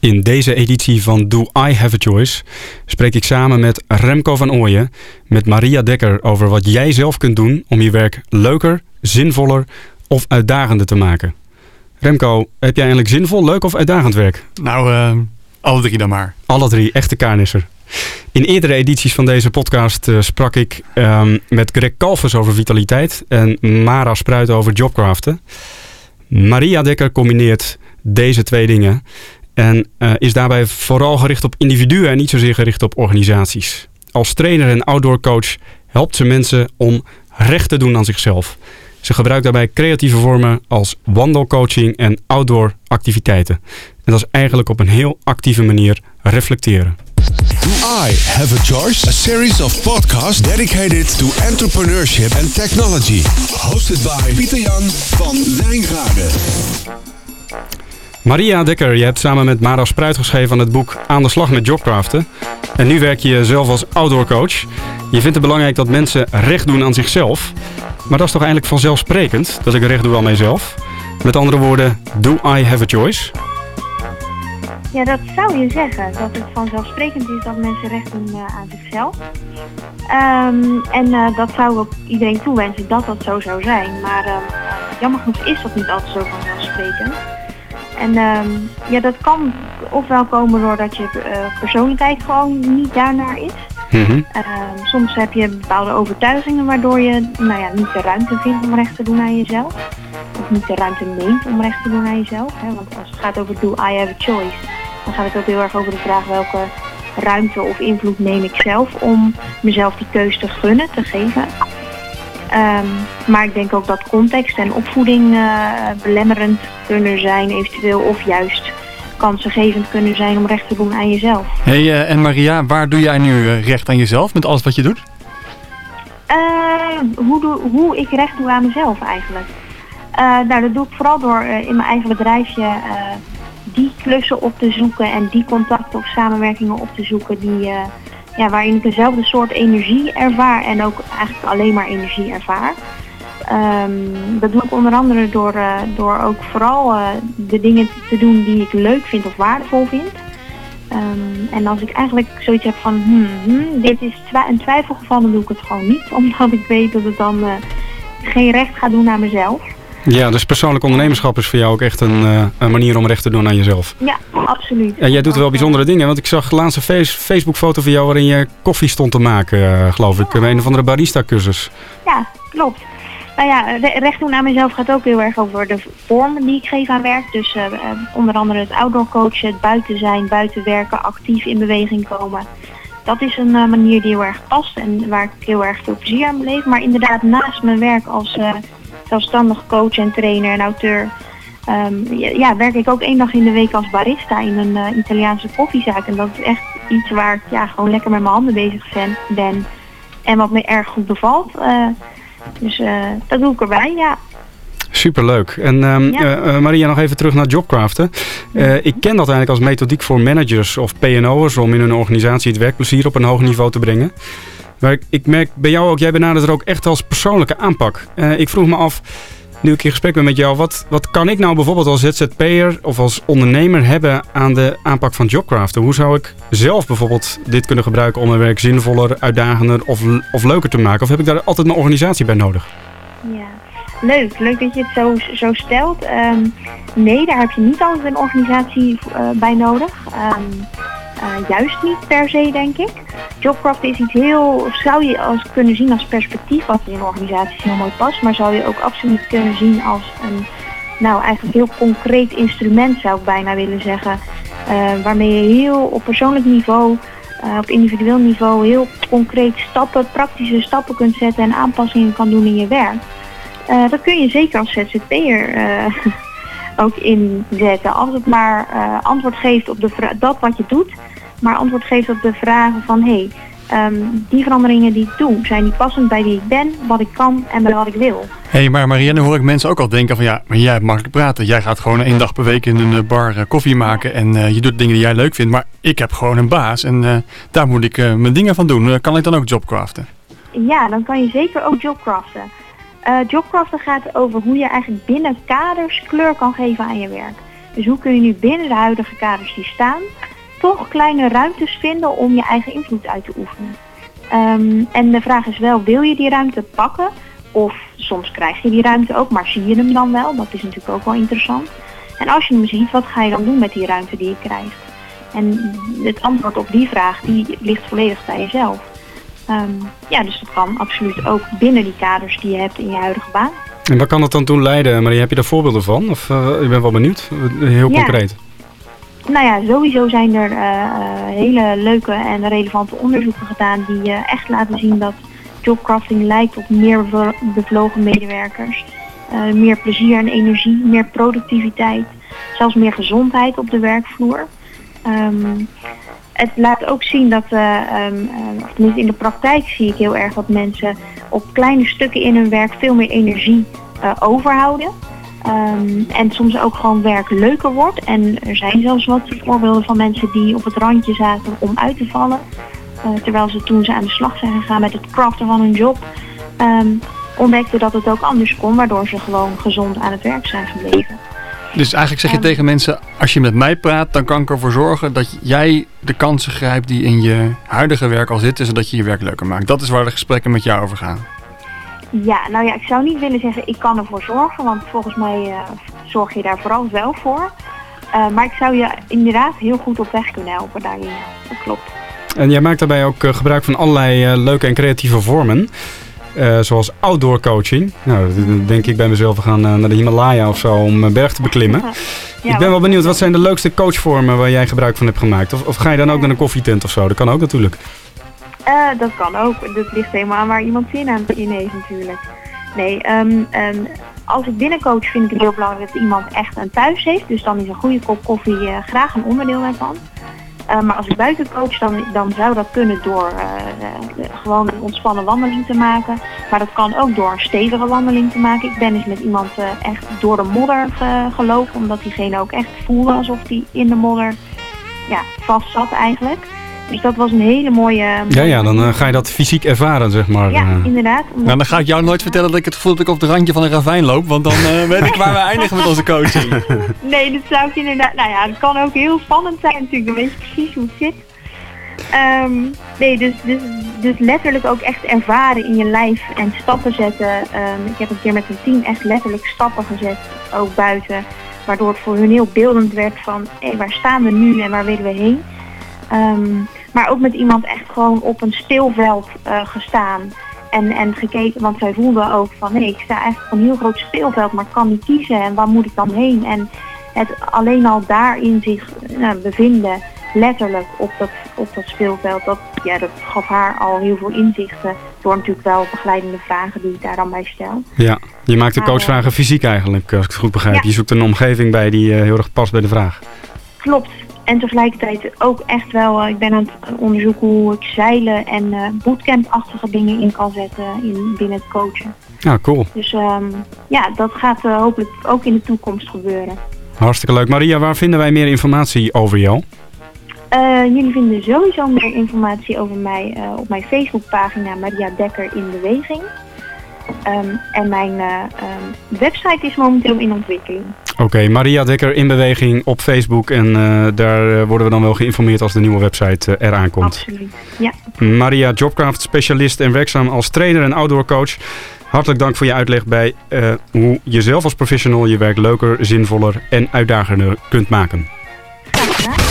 In deze editie van Do I Have a Choice spreek ik samen met Remco van Ooyen, met Maria Dekker over wat jij zelf kunt doen om je werk leuker, zinvoller of uitdagender te maken. Remco, heb jij eigenlijk zinvol, leuk of uitdagend werk? Nou, uh, alle drie dan maar. Alle drie, echte kaarnisser. In eerdere edities van deze podcast uh, sprak ik um, met Greg Kalfers over vitaliteit en Mara Spruit over jobcraften. Maria Dekker combineert deze twee dingen en uh, is daarbij vooral gericht op individuen en niet zozeer gericht op organisaties. Als trainer en outdoor coach helpt ze mensen om recht te doen aan zichzelf. Ze gebruikt daarbij creatieve vormen als wandelcoaching en outdoor activiteiten. En dat is eigenlijk op een heel actieve manier reflecteren. Do I Have a Choice? A series of podcasts dedicated to entrepreneurship and technology. Hosted by Pieter Jan van Wijngaarden. Maria Dekker, je hebt samen met Mara Spruit geschreven aan het boek Aan de slag met jobcraften. En nu werk je zelf als outdoor coach. Je vindt het belangrijk dat mensen recht doen aan zichzelf. Maar dat is toch eigenlijk vanzelfsprekend, dat ik recht doe aan mijzelf? Met andere woorden, do I have a choice? Ja, dat zou je zeggen. Dat het vanzelfsprekend is dat mensen recht doen uh, aan zichzelf. Um, en uh, dat zou ook iedereen toewensen dat dat zo zou zijn. Maar uh, jammer genoeg is dat niet altijd zo vanzelfsprekend. En um, ja, dat kan ofwel komen doordat je persoonlijkheid gewoon niet daarnaar is. Mm -hmm. uh, soms heb je bepaalde overtuigingen waardoor je nou ja, niet de ruimte vindt om recht te doen aan jezelf. Of niet de ruimte neemt om recht te doen aan jezelf. Hè? Want als het gaat over do I have a choice, dan gaat het ook heel erg over de vraag welke ruimte of invloed neem ik zelf om mezelf die keuze te gunnen, te geven. Um, maar ik denk ook dat context en opvoeding uh, belemmerend kunnen zijn eventueel of juist kansengevend kunnen zijn om recht te doen aan jezelf. Hey, uh, en Maria, waar doe jij nu uh, recht aan jezelf met alles wat je doet? Uh, hoe, doe, hoe ik recht doe aan mezelf eigenlijk. nou, dat doe ik vooral door in mijn eigen bedrijfje die klussen op te zoeken en die contacten of samenwerkingen op te zoeken die, ja, waarin ik dezelfde soort energie ervaar en ook eigenlijk alleen maar energie ervaar. Um, dat doe ik onder andere door, uh, door ook vooral uh, de dingen te doen die ik leuk vind of waardevol vind. Um, en als ik eigenlijk zoiets heb van, hmm, hmm, dit is twi een twijfelgeval, dan doe ik het gewoon niet. Omdat ik weet dat het dan uh, geen recht gaat doen aan mezelf. Ja, dus persoonlijk ondernemerschap is voor jou ook echt een, een manier om recht te doen aan jezelf. Ja, absoluut. En jij doet wel bijzondere dingen, want ik zag laatst een face Facebook foto van jou waarin je koffie stond te maken, geloof ik. Een of andere barista cursus. Ja, klopt. Nou ja, recht doen aan mezelf gaat ook heel erg over de vorm die ik geef aan werk. Dus uh, onder andere het outdoor coachen, het buiten zijn, buiten werken, actief in beweging komen. Dat is een manier die heel erg past en waar ik heel erg veel plezier aan beleef. Maar inderdaad, naast mijn werk als uh, zelfstandig coach en trainer en auteur... Um, ja, werk ik ook één dag in de week als barista in een Italiaanse koffiezaak. En dat is echt iets waar ik ja, gewoon lekker met mijn handen bezig ben. En wat me erg goed bevalt... Dus uh, dat doe ik erbij, ja. Superleuk. En um, ja. uh, Maria, nog even terug naar Jobcraften. Ik ken dat eigenlijk als methodiek voor managers of PNO'ers om in hun organisatie het werkplezier op een hoog niveau te brengen. Maar ik, ik merk bij jou ook, jij benadert er ook echt als persoonlijke aanpak. ik vroeg me af, nu ik in gesprek ben met jou, wat, wat kan ik nou bijvoorbeeld als ZZP'er of als ondernemer hebben aan de aanpak van Jobcraften? Hoe zou ik zelf bijvoorbeeld dit kunnen gebruiken om mijn werk zinvoller, uitdagender of, of leuker te maken? Of heb ik daar altijd een organisatie bij nodig? Ja, leuk. Leuk dat je het zo, zo stelt. Um, nee, daar heb je niet altijd een organisatie uh, bij nodig. Um, uh, juist niet per se, denk ik. Jobcraft is iets heel, zou je als kunnen zien als perspectief, wat in organisaties heel mooi past, maar zou je ook absoluut kunnen zien als een, nou eigenlijk heel concreet instrument zou ik bijna willen zeggen, uh, waarmee je heel op persoonlijk niveau, uh, op individueel niveau heel concreet stappen, praktische stappen kunt zetten en aanpassingen kan doen in je werk. Dat kun je zeker als ZZP'er ook inzetten. Als het maar antwoord geeft op de dat wat je doet, maar antwoord geeft op de vragen van hé, hey, um, die veranderingen die ik doe, zijn die passend bij wie ik ben, wat ik kan en bij wat ik wil. Hé, hey, maar Marianne hoor ik mensen ook al denken van ja, maar jij hebt makkelijk praten. Jij gaat gewoon één dag per week in een bar uh, koffie maken en uh, je doet dingen die jij leuk vindt. Maar ik heb gewoon een baas en uh, daar moet ik mijn dingen van doen. kan ik dan ook jobcraften? Ja, dan kan je zeker ook jobcraften. jobcraften gaat over hoe je eigenlijk binnen kaders kleur kan geven aan je werk. Dus hoe kun je nu binnen de huidige kaders die staan, toch kleine ruimtes vinden om je eigen invloed uit te oefenen? Ehm, en de vraag is wel, wil je die ruimte pakken? Of soms krijg je die ruimte ook, maar zie je hem dan wel? Dat is natuurlijk ook wel interessant. En als je hem ziet, wat ga je dan doen met die ruimte die je krijgt? En het antwoord op die vraag, die ligt volledig bij jezelf. Ehm, ja, dus dat kan absoluut ook binnen die kaders die je hebt in je huidige baan. En waar kan dat dan toe leiden? Maar heb je daar voorbeelden van? Of uh, ik ben wel benieuwd, heel concreet. Nou ja, sowieso zijn er uh, hele leuke en relevante onderzoeken gedaan die uh, echt laten zien dat jobcrafting lijkt op meer bevlogen medewerkers. meer plezier en energie, meer productiviteit, zelfs meer gezondheid op de werkvloer. Um, het laat ook zien dat, um, uh, in de praktijk zie ik heel erg dat mensen op kleine stukken in hun werk veel meer energie overhouden. Um, en soms ook gewoon werk leuker wordt. En er zijn zelfs wat voorbeelden van mensen die op het randje zaten om uit te vallen. Uh, terwijl ze toen ze aan de slag zijn gegaan met het craften van hun job, um, ontdekten dat het ook anders kon, waardoor ze gewoon gezond aan het werk zijn gebleven. Dus eigenlijk zeg je tegen mensen, als je met mij praat, dan kan ik ervoor zorgen dat jij de kansen grijpt die in je huidige werk al zitten, zodat je je werk leuker maakt. Dat is waar de gesprekken met jou over gaan. Ja, nou ja, ik zou niet willen zeggen ik kan ervoor zorgen, want volgens mij uh, zorg je daar vooral wel voor. Uh, maar ik zou je inderdaad heel goed op weg kunnen helpen daarin. Dat klopt. En jij maakt daarbij ook uh, gebruik van allerlei leuke en creatieve vormen. Zoals outdoor coaching. Nou, dan denk ik bij mezelf, we gaan naar de Himalaya of zo om een berg te beklimmen. Ja, ik ben wel benieuwd, wat zijn de leukste coachvormen waar jij gebruik van hebt gemaakt? Of, of ga je dan ook naar een koffietent of zo? Dat kan ook natuurlijk. Uh, dat kan ook. Dat ligt helemaal aan waar iemand zin aan in heeft natuurlijk. Nee, um, um, als ik binnencoach vind ik het heel belangrijk dat iemand echt een thuis heeft. Dus dan is een goede kop koffie graag een onderdeel daarvan. Uh, maar als ik buiten coach, dan, dan zou dat kunnen door gewoon een ontspannen wandeling te maken. Maar dat kan ook door een stevige wandeling te maken. Ik ben eens met iemand echt door de modder gelopen, omdat diegene ook echt voelde alsof hij in de modder ja, vast zat eigenlijk. Dus dat was een hele mooie... Ja, ja, dan uh, ga je dat fysiek ervaren, zeg maar. Ja, inderdaad. Nou, dan ga ik jou nooit vertellen dat ik het gevoel dat ik op de randje van een ravijn loop. Want dan uh, weet ik waar we eindigen met onze coaching. Nee, dat zou ik inderdaad... Nou ja, het kan ook heel spannend zijn natuurlijk. Dan weet je precies hoe het zit. Um, nee, dus, dus, dus letterlijk ook echt ervaren in je lijf en stappen zetten. Um, ik heb een keer met een team echt letterlijk stappen gezet, ook buiten. Waardoor het voor hun heel beeldend werd van, hé, hey, waar staan we nu en waar willen we heen? Um, maar ook met iemand echt gewoon op een speelveld uh, gestaan. En, en gekeken, want zij voelde ook van nee, ik sta echt op een heel groot speelveld, maar ik kan niet kiezen en waar moet ik dan heen? En het alleen al daarin zich uh, bevinden, letterlijk op dat, op dat speelveld, dat, ja, dat gaf haar al heel veel inzichten. Door natuurlijk wel begeleidende vragen die ik daar dan bij stel. Ja, je maakt de coachvragen fysiek eigenlijk, als ik het goed begrijp. Ja. Je zoekt een omgeving bij die uh, heel erg past bij de vraag. Klopt, en tegelijkertijd ook echt wel, uh, ik ben aan het onderzoeken hoe ik zeilen en uh, bootcamp-achtige dingen in kan zetten in, binnen het coachen. Ja, cool. Dus um, ja, dat gaat hopelijk ook in de toekomst gebeuren. Hartstikke leuk. Maria, waar vinden wij meer informatie over jou? jullie vinden sowieso meer informatie over mij op mijn Facebookpagina Maria Dekker in Beweging. Um, en mijn uh, um, website is momenteel in ontwikkeling. Oké, okay, Maria Dekker in beweging op Facebook. En uh, daar worden we dan wel geïnformeerd als de nieuwe website uh, eraan komt. Absoluut, ja. Maria Jobcraft, specialist en werkzaam als trainer en outdoor coach. Hartelijk dank voor je uitleg bij hoe je zelf als professional je werk leuker, zinvoller en uitdagender kunt maken. Gedaan.